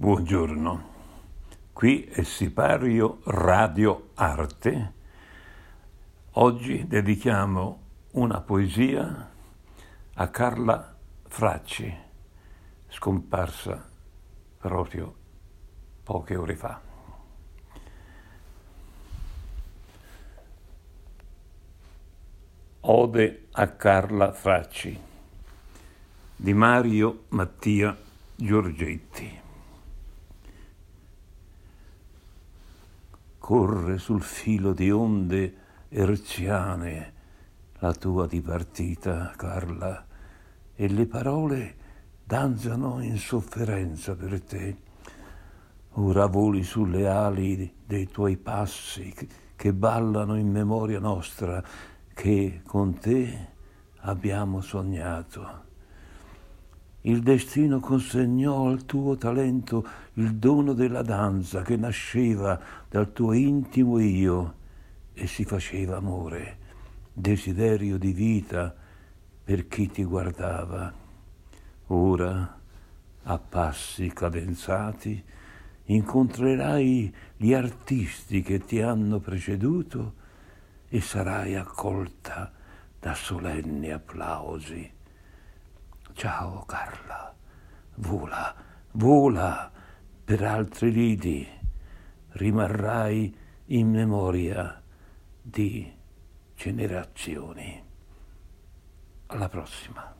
Buongiorno, qui è Sipario Radio Arte. Oggi dedichiamo una poesia a Carla Fracci, scomparsa proprio poche ore fa. Ode a Carla Fracci di Mario Mattia Giorgetti. Corre sul filo di onde erziane la tua dipartita, Carla, e le parole danzano in sofferenza per te. Ora voli sulle ali dei tuoi passi che ballano in memoria nostra, che con te abbiamo sognato. Il destino consegnò al tuo talento il dono della danza che nasceva dal tuo intimo io e si faceva amore, desiderio di vita per chi ti guardava. Ora, a passi cadenzati, incontrerai gli artisti che ti hanno preceduto e sarai accolta da solenni applausi. Ciao Carla, vola, vola per altri lidi, rimarrai in memoria di generazioni. Alla prossima.